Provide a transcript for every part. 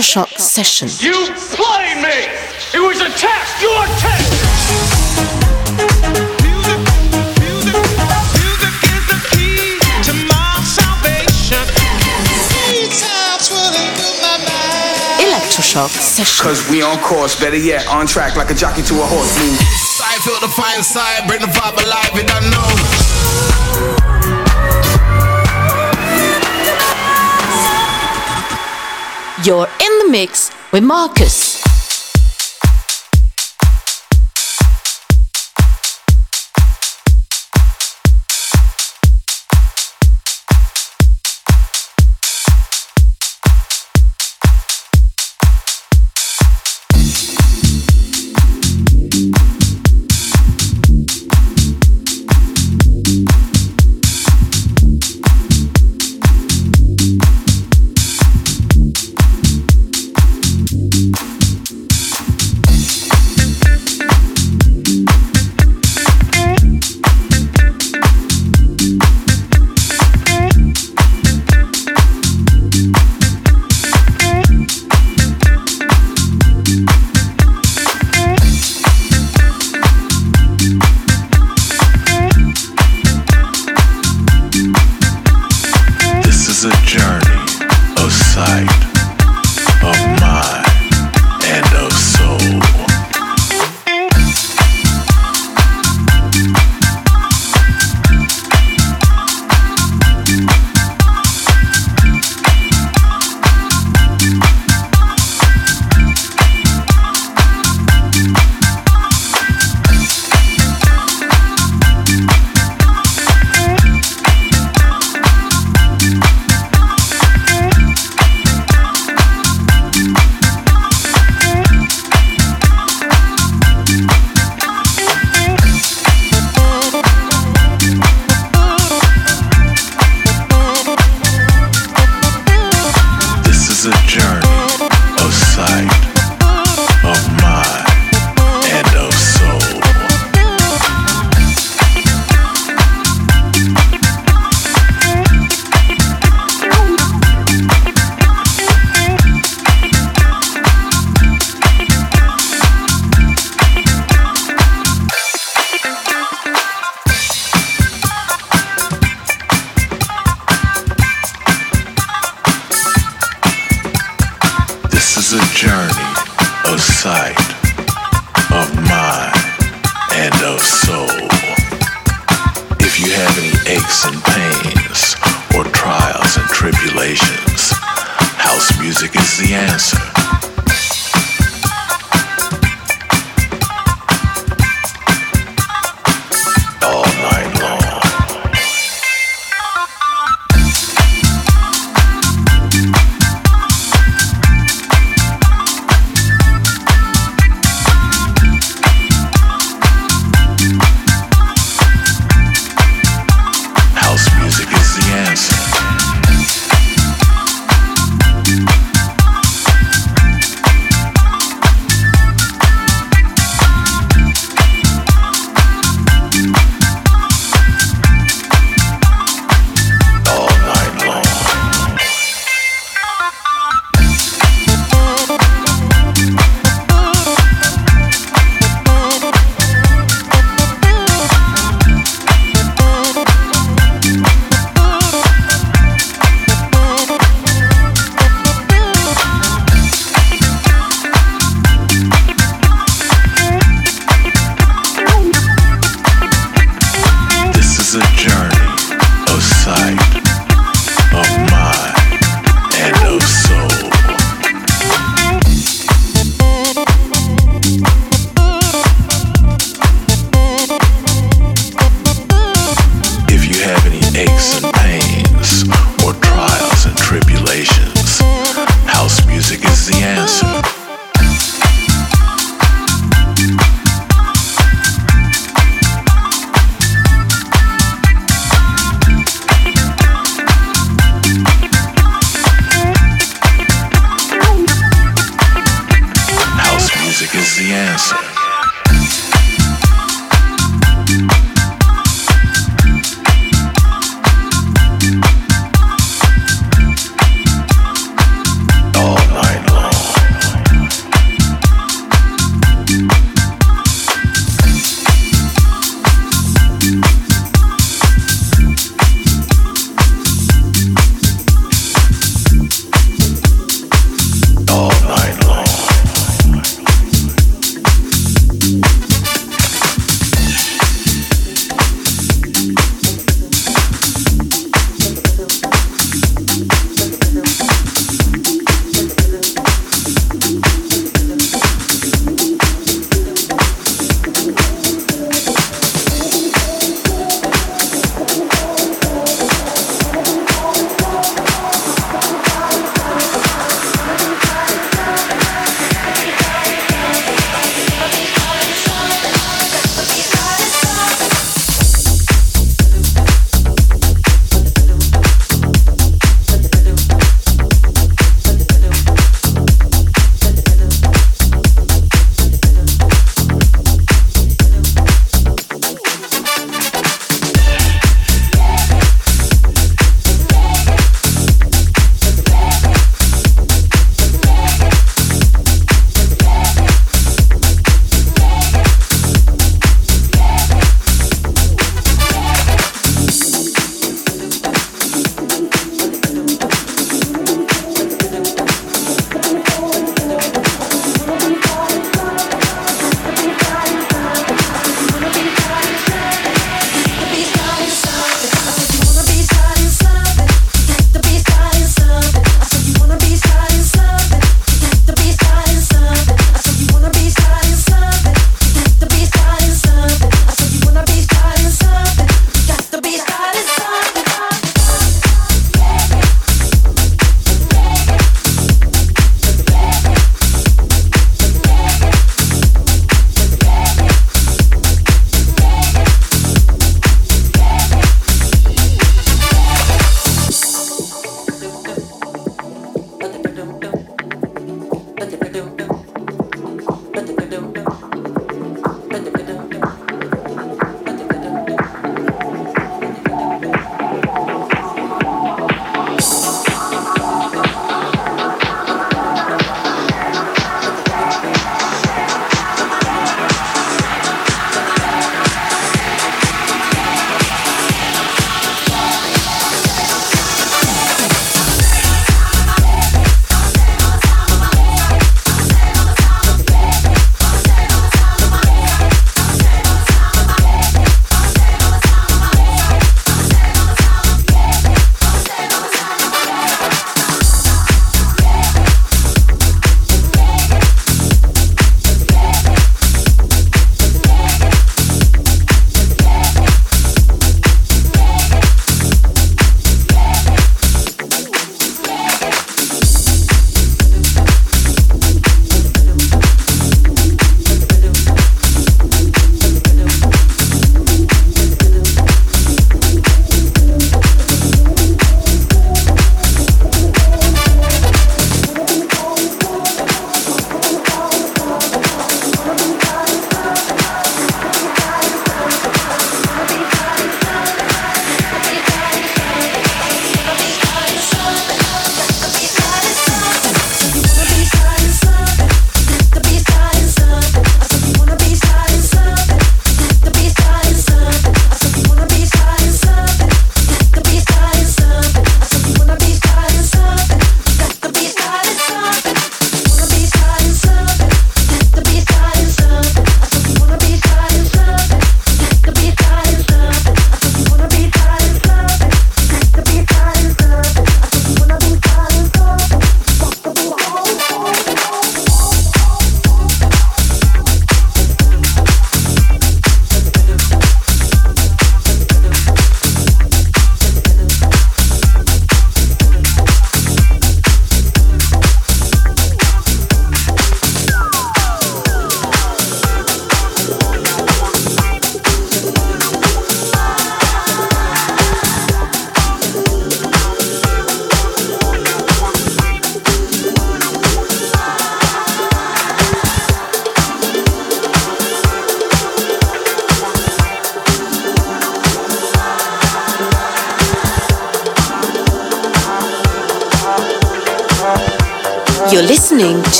Electroshock Session. You played me! It was a test! Your test! Electroshock Session. Cause we on course, better yet, on track like a jockey to a horse. Move. I feel the fine side, bring the vibe alive, it unknown. You're in the mix with Marcus.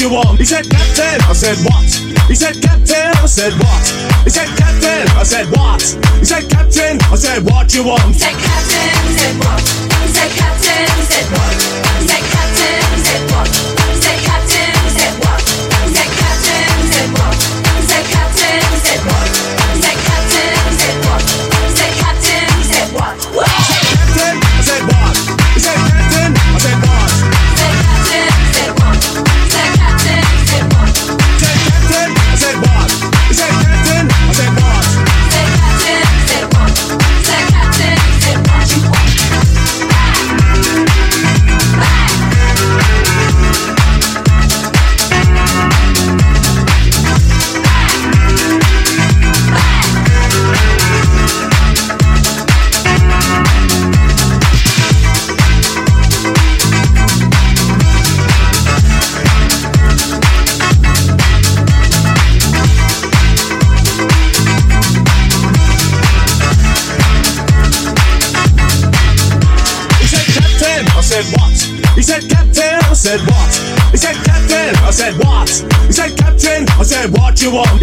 you want? He said, Captain. I said, What? He said, Captain. I said, What? He said, Captain. I said, What? He said, Captain. I said, What you want? He said, Captain. He said, What? He said, Captain. He said, What?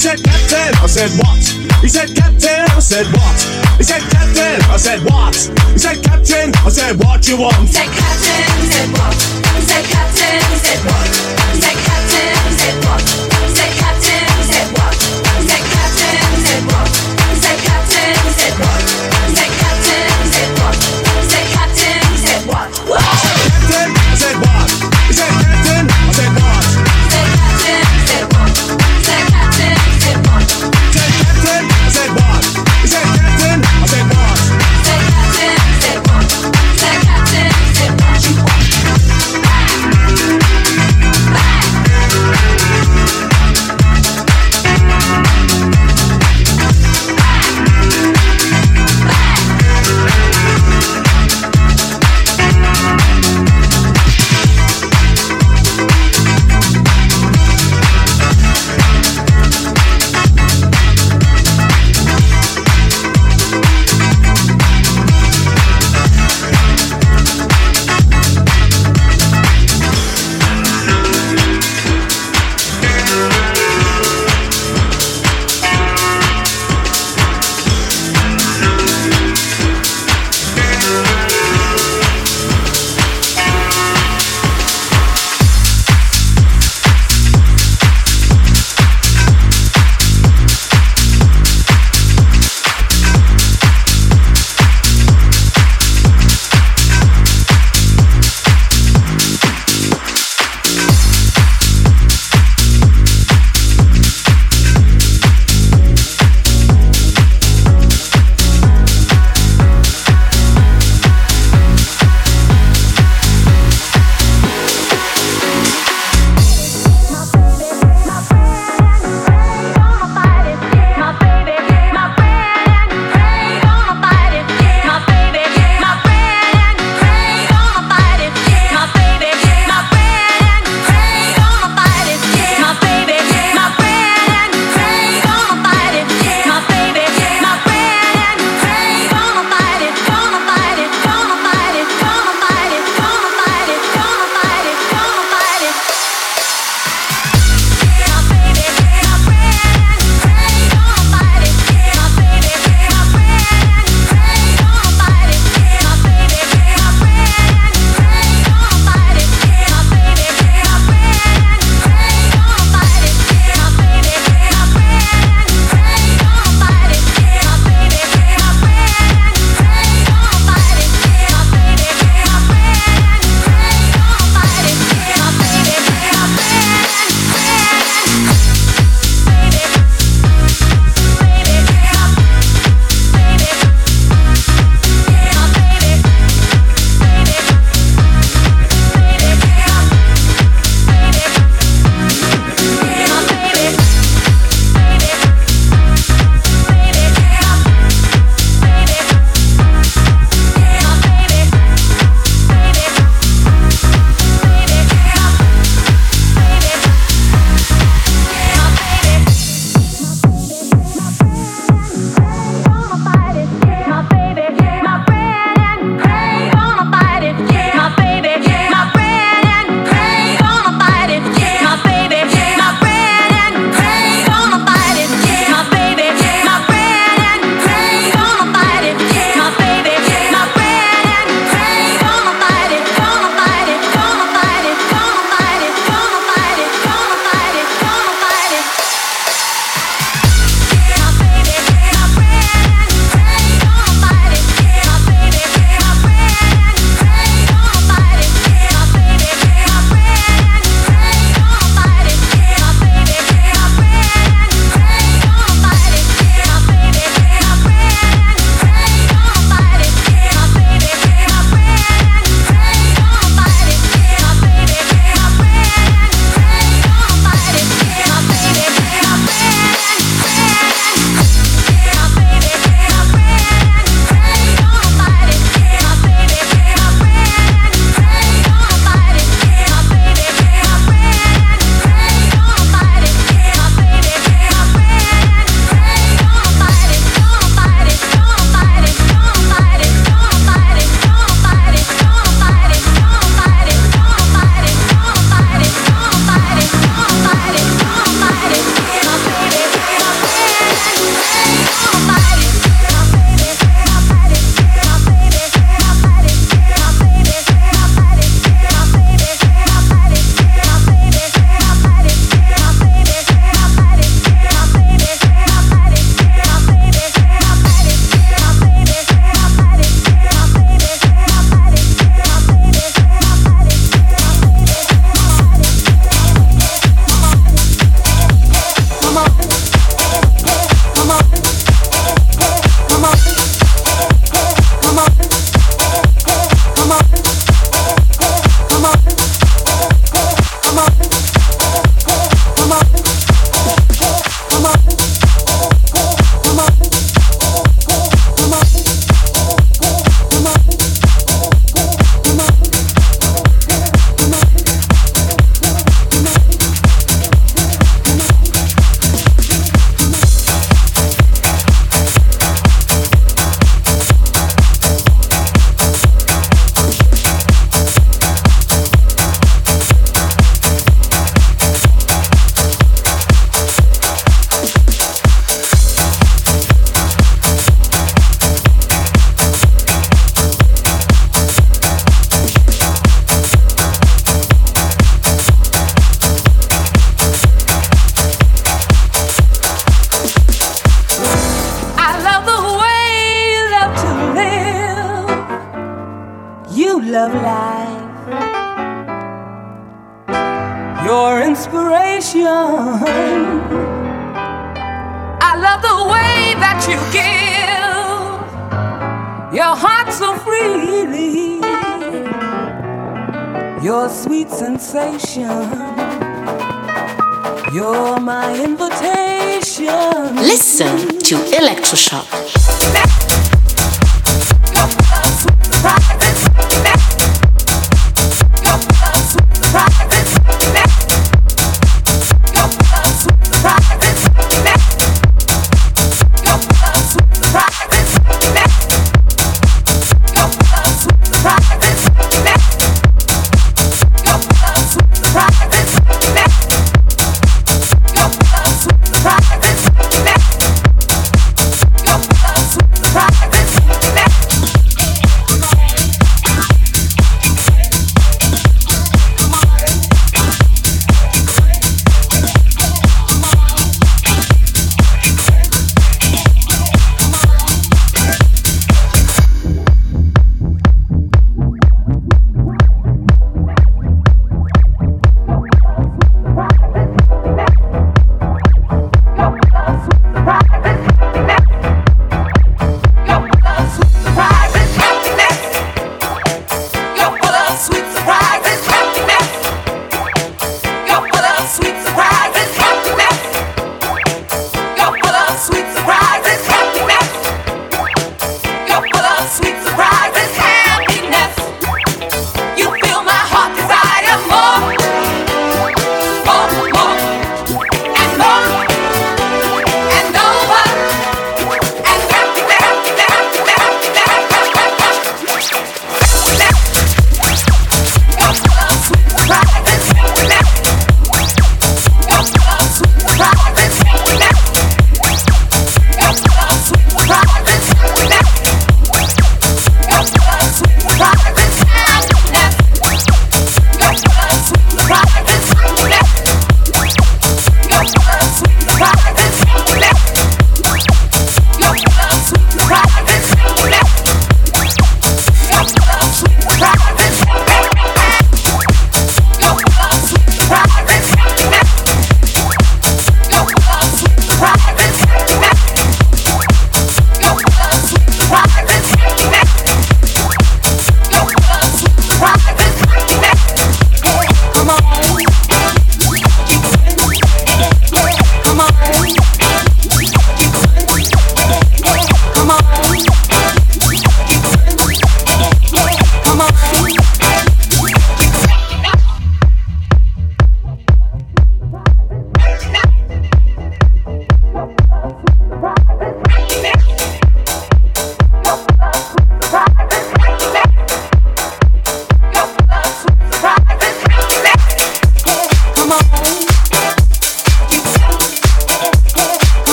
said, Captain, I said, what? He said, Captain, I said, what? He said, Captain, I said, what? He said, Captain, I said, what you want? He said, Captain, he said, what? He said, Captain, he said, what? He said, Captain.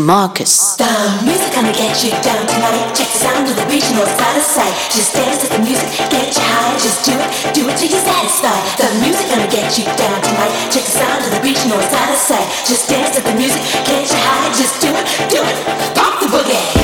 Marcus. The music gonna get you down tonight. Check the sound of the it's out of sight. Just dance to the music, get you high. Just do it, do it till you're satisfied. The music gonna get you down tonight. Check the sound of the it's out of sight. Just dance to the music, get you high. Just do it, do it. Bump the boogie.